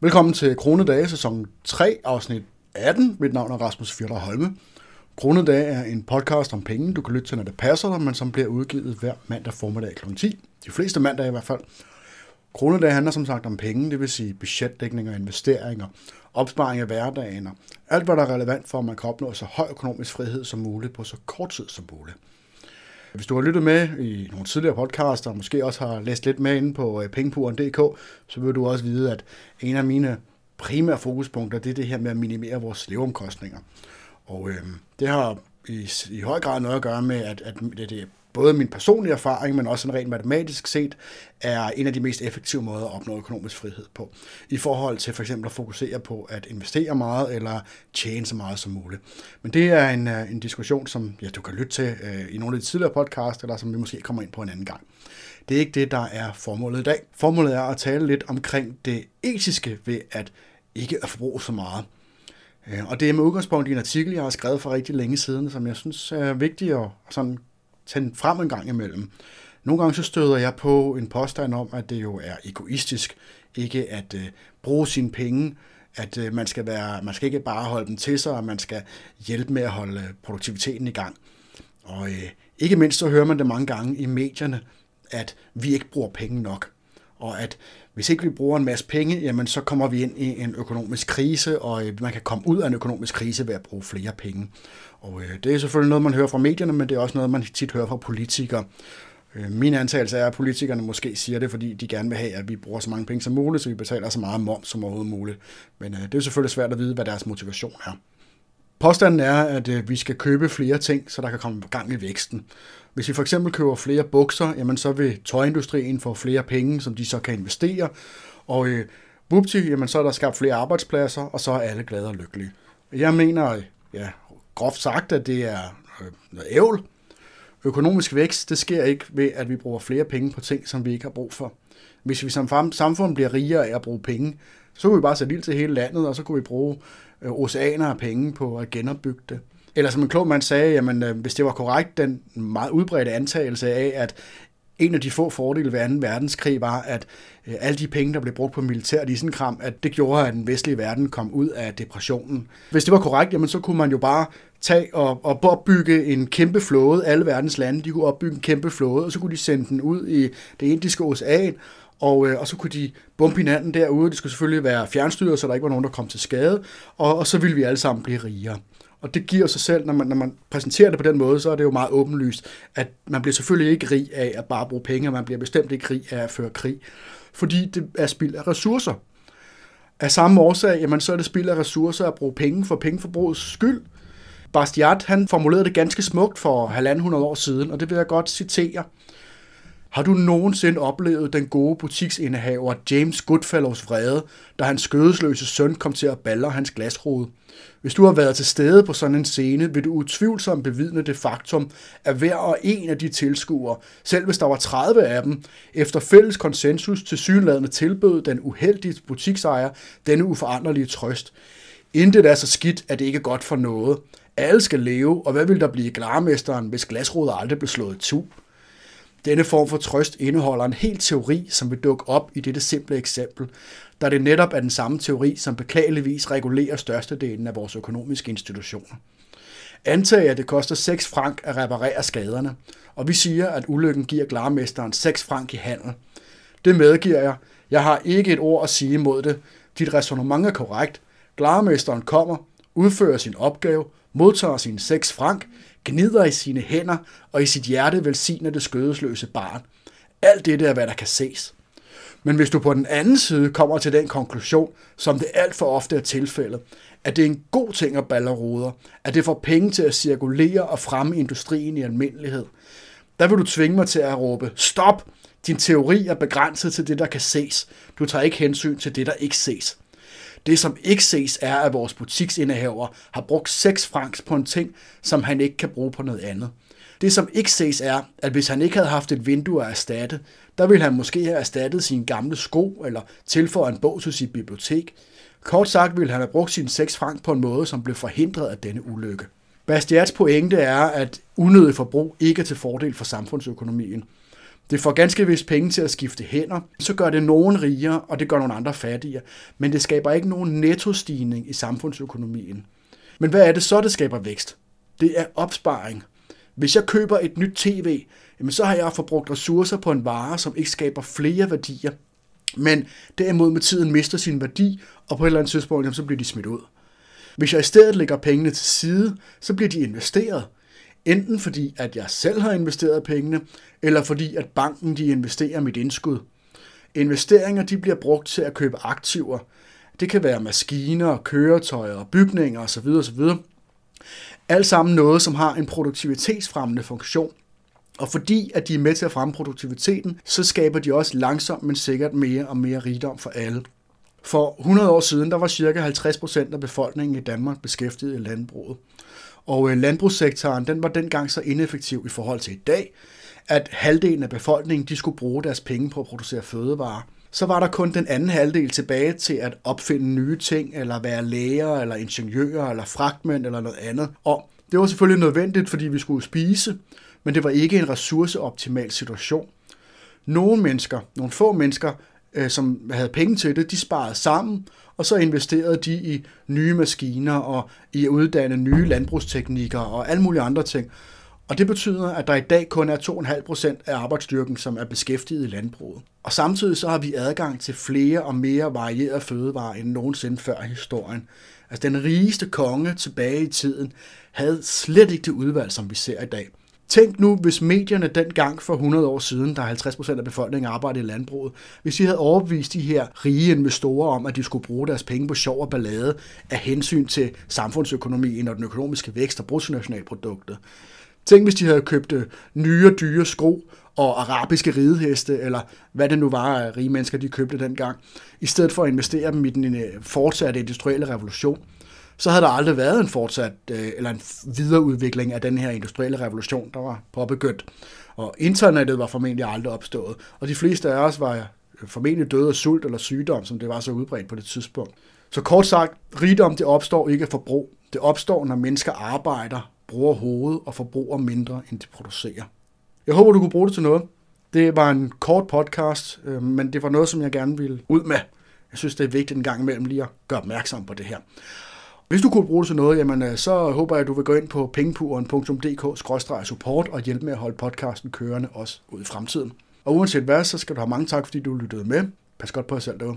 Velkommen til Kronedage, sæson 3, afsnit 18. Mit navn er Rasmus Fjerder Holme. Kronedage er en podcast om penge, du kan lytte til, når det passer dig, men som bliver udgivet hver mandag formiddag kl. 10. De fleste mandage i hvert fald. Kronedage handler som sagt om penge, det vil sige budgetdækning og investeringer, opsparing af hverdagen og alt, hvad der er relevant for, at man kan opnå så høj økonomisk frihed som muligt på så kort tid som muligt. Hvis du har lyttet med i nogle tidligere podcaster, og måske også har læst lidt med inde på øh, pengepuren.dk, så vil du også vide, at en af mine primære fokuspunkter, det er det her med at minimere vores leveomkostninger. Og øh, det har i, i høj grad noget at gøre med, at, at det, det både min personlige erfaring, men også en rent matematisk set, er en af de mest effektive måder at opnå økonomisk frihed på. I forhold til for eksempel at fokusere på at investere meget eller tjene så meget som muligt. Men det er en, øh, en diskussion, som ja, du kan lytte til øh, i nogle af de tidligere podcasts, eller som vi måske kommer ind på en anden gang. Det er ikke det, der er formålet i dag. Formålet er at tale lidt omkring det etiske ved at ikke at forbruge så meget. Øh, og det er med udgangspunkt i en artikel, jeg har skrevet for rigtig længe siden, som jeg synes er vigtig at sådan tage frem en gang imellem. Nogle gange så støder jeg på en påstand om, at det jo er egoistisk ikke at øh, bruge sine penge, at øh, man, skal være, man skal ikke bare holde dem til sig, og man skal hjælpe med at holde øh, produktiviteten i gang. Og øh, ikke mindst så hører man det mange gange i medierne, at vi ikke bruger penge nok. Og at hvis ikke vi bruger en masse penge, jamen så kommer vi ind i en økonomisk krise, og øh, man kan komme ud af en økonomisk krise ved at bruge flere penge. Og øh, det er selvfølgelig noget, man hører fra medierne, men det er også noget, man tit hører fra politikere. Øh, min antagelse er, at politikerne måske siger det, fordi de gerne vil have, at vi bruger så mange penge som muligt, så vi betaler så meget moms som overhovedet muligt. Men øh, det er selvfølgelig svært at vide, hvad deres motivation er. Påstanden er, at øh, vi skal købe flere ting, så der kan komme gang i væksten. Hvis vi for eksempel køber flere bukser, jamen så vil tøjindustrien få flere penge, som de så kan investere. Og øh, bupti, jamen så er der skabt flere arbejdspladser, og så er alle glade og lykkelige. Jeg mener, øh, ja, groft sagt, at det er øh, noget ævl. Økonomisk vækst, det sker ikke ved, at vi bruger flere penge på ting, som vi ikke har brug for. Hvis vi som samfund bliver rigere af at bruge penge, så kunne vi bare sætte ild til hele landet, og så kunne vi bruge øh, oceaner af penge på at genopbygge det. Eller som en klog mand sagde, jamen, øh, hvis det var korrekt, den meget udbredte antagelse af, at en af de få fordele ved 2. verdenskrig var, at øh, alle de penge, der blev brugt på militær isenkram, at det gjorde, at den vestlige verden kom ud af depressionen. Hvis det var korrekt, jamen, så kunne man jo bare tage og, og opbygge en kæmpe flåde. Alle verdens lande, de kunne opbygge en kæmpe flåde, og så kunne de sende den ud i det indiske ocean, og, øh, og så kunne de bombe hinanden derude. Det skulle selvfølgelig være fjernstyret, så der ikke var nogen, der kom til skade, og, og så ville vi alle sammen blive rigere. Og det giver sig selv, når man, når man præsenterer det på den måde, så er det jo meget åbenlyst, at man bliver selvfølgelig ikke rig af at bare bruge penge, og man bliver bestemt ikke rig af at føre krig, fordi det er spild af ressourcer. Af samme årsag, jamen, så er det spild af ressourcer at bruge penge for pengeforbrugets skyld. Bastiat, han formulerede det ganske smukt for halvanden hundrede år siden, og det vil jeg godt citere. Har du nogensinde oplevet den gode butiksindehaver James Goodfellows vrede, da hans skødesløse søn kom til at balle hans glasrude? Hvis du har været til stede på sådan en scene, vil du utvivlsomt bevidne det faktum, at hver og en af de tilskuere, selv hvis der var 30 af dem, efter fælles konsensus til synladende tilbød den uheldige butiksejer denne uforanderlige trøst. Intet er så skidt, at det ikke er godt for noget. Alle skal leve, og hvad vil der blive glarmesteren, hvis glasruder aldrig blev slået tu? Denne form for trøst indeholder en hel teori, som vil dukke op i dette simple eksempel, da det netop er den samme teori, som beklageligvis regulerer størstedelen af vores økonomiske institutioner. Antag, at det koster 6 frank at reparere skaderne, og vi siger, at ulykken giver glarmesteren 6 frank i handel. Det medgiver jeg. Jeg har ikke et ord at sige imod det. Dit resonemang er korrekt. Glarmesteren kommer, udfører sin opgave, modtager sine 6 frank, gnider i sine hænder og i sit hjerte velsigner det skødesløse barn. Alt dette er, hvad der kan ses. Men hvis du på den anden side kommer til den konklusion, som det alt for ofte er tilfældet, at det er en god ting at ballerruder, at det får penge til at cirkulere og fremme industrien i almindelighed, der vil du tvinge mig til at råbe, stop! Din teori er begrænset til det, der kan ses. Du tager ikke hensyn til det, der ikke ses. Det, som ikke ses, er, at vores butiksindehaver har brugt 6 francs på en ting, som han ikke kan bruge på noget andet. Det, som ikke ses, er, at hvis han ikke havde haft et vindue at erstatte, der ville han måske have erstattet sine gamle sko eller tilføjet en bog til sit bibliotek. Kort sagt ville han have brugt sine 6 frank på en måde, som blev forhindret af denne ulykke. Bastiats pointe er, at unødig forbrug ikke er til fordel for samfundsøkonomien. Det får ganske vist penge til at skifte hænder, så gør det nogen rigere, og det gør nogle andre fattigere, men det skaber ikke nogen nettostigning i samfundsøkonomien. Men hvad er det så, det skaber vækst? Det er opsparing. Hvis jeg køber et nyt tv, jamen så har jeg forbrugt ressourcer på en vare, som ikke skaber flere værdier, men derimod med tiden mister sin værdi, og på et eller andet tidspunkt, jamen, så bliver de smidt ud. Hvis jeg i stedet lægger pengene til side, så bliver de investeret. Enten fordi, at jeg selv har investeret pengene, eller fordi, at banken de investerer mit indskud. Investeringer de bliver brugt til at købe aktiver. Det kan være maskiner, køretøjer, bygninger osv. osv. Alt sammen noget, som har en produktivitetsfremmende funktion. Og fordi at de er med til at fremme produktiviteten, så skaber de også langsomt, men sikkert mere og mere rigdom for alle. For 100 år siden, der var cirka 50% af befolkningen i Danmark beskæftiget i landbruget. Og øh, landbrugssektoren, den var dengang så ineffektiv i forhold til i dag, at halvdelen af befolkningen, de skulle bruge deres penge på at producere fødevarer. Så var der kun den anden halvdel tilbage til at opfinde nye ting, eller være læger, eller ingeniører, eller fragtmænd, eller noget andet. Og det var selvfølgelig nødvendigt, fordi vi skulle spise, men det var ikke en ressourceoptimal situation. Nogle mennesker, nogle få mennesker, øh, som havde penge til det, de sparede sammen, og så investerede de i nye maskiner og i at uddanne nye landbrugsteknikker og alle mulige andre ting. Og det betyder, at der i dag kun er 2,5 procent af arbejdsstyrken, som er beskæftiget i landbruget. Og samtidig så har vi adgang til flere og mere varierede fødevarer end nogensinde før i historien. Altså den rigeste konge tilbage i tiden havde slet ikke det udvalg, som vi ser i dag. Tænk nu, hvis medierne dengang for 100 år siden, der 50% af befolkningen arbejdede i landbruget, hvis de havde overbevist de her rige investorer om, at de skulle bruge deres penge på sjov og ballade af hensyn til samfundsøkonomien og den økonomiske vækst og bruttonationalproduktet. Tænk, hvis de havde købt øh, nye og dyre sko og arabiske rideheste, eller hvad det nu var at rige mennesker, de købte dengang, i stedet for at investere dem i den øh, fortsatte industrielle revolution så havde der aldrig været en fortsat øh, eller en videreudvikling af den her industrielle revolution, der var påbegyndt. Og internettet var formentlig aldrig opstået. Og de fleste af os var øh, formentlig døde af sult eller sygdom, som det var så udbredt på det tidspunkt. Så kort sagt, rigdom det opstår ikke af forbrug. Det opstår, når mennesker arbejder, bruger hovedet og forbruger mindre, end de producerer. Jeg håber, du kunne bruge det til noget. Det var en kort podcast, øh, men det var noget, som jeg gerne ville ud med. Jeg synes, det er vigtigt en gang imellem lige at gøre opmærksom på det her. Hvis du kunne bruge det til noget, jamen, øh, så håber jeg, at du vil gå ind på pengepuren.dk-support og hjælpe med at holde podcasten kørende også ud i fremtiden. Og uanset hvad, så skal du have mange tak, fordi du lyttede med. Pas godt på jer selv derude.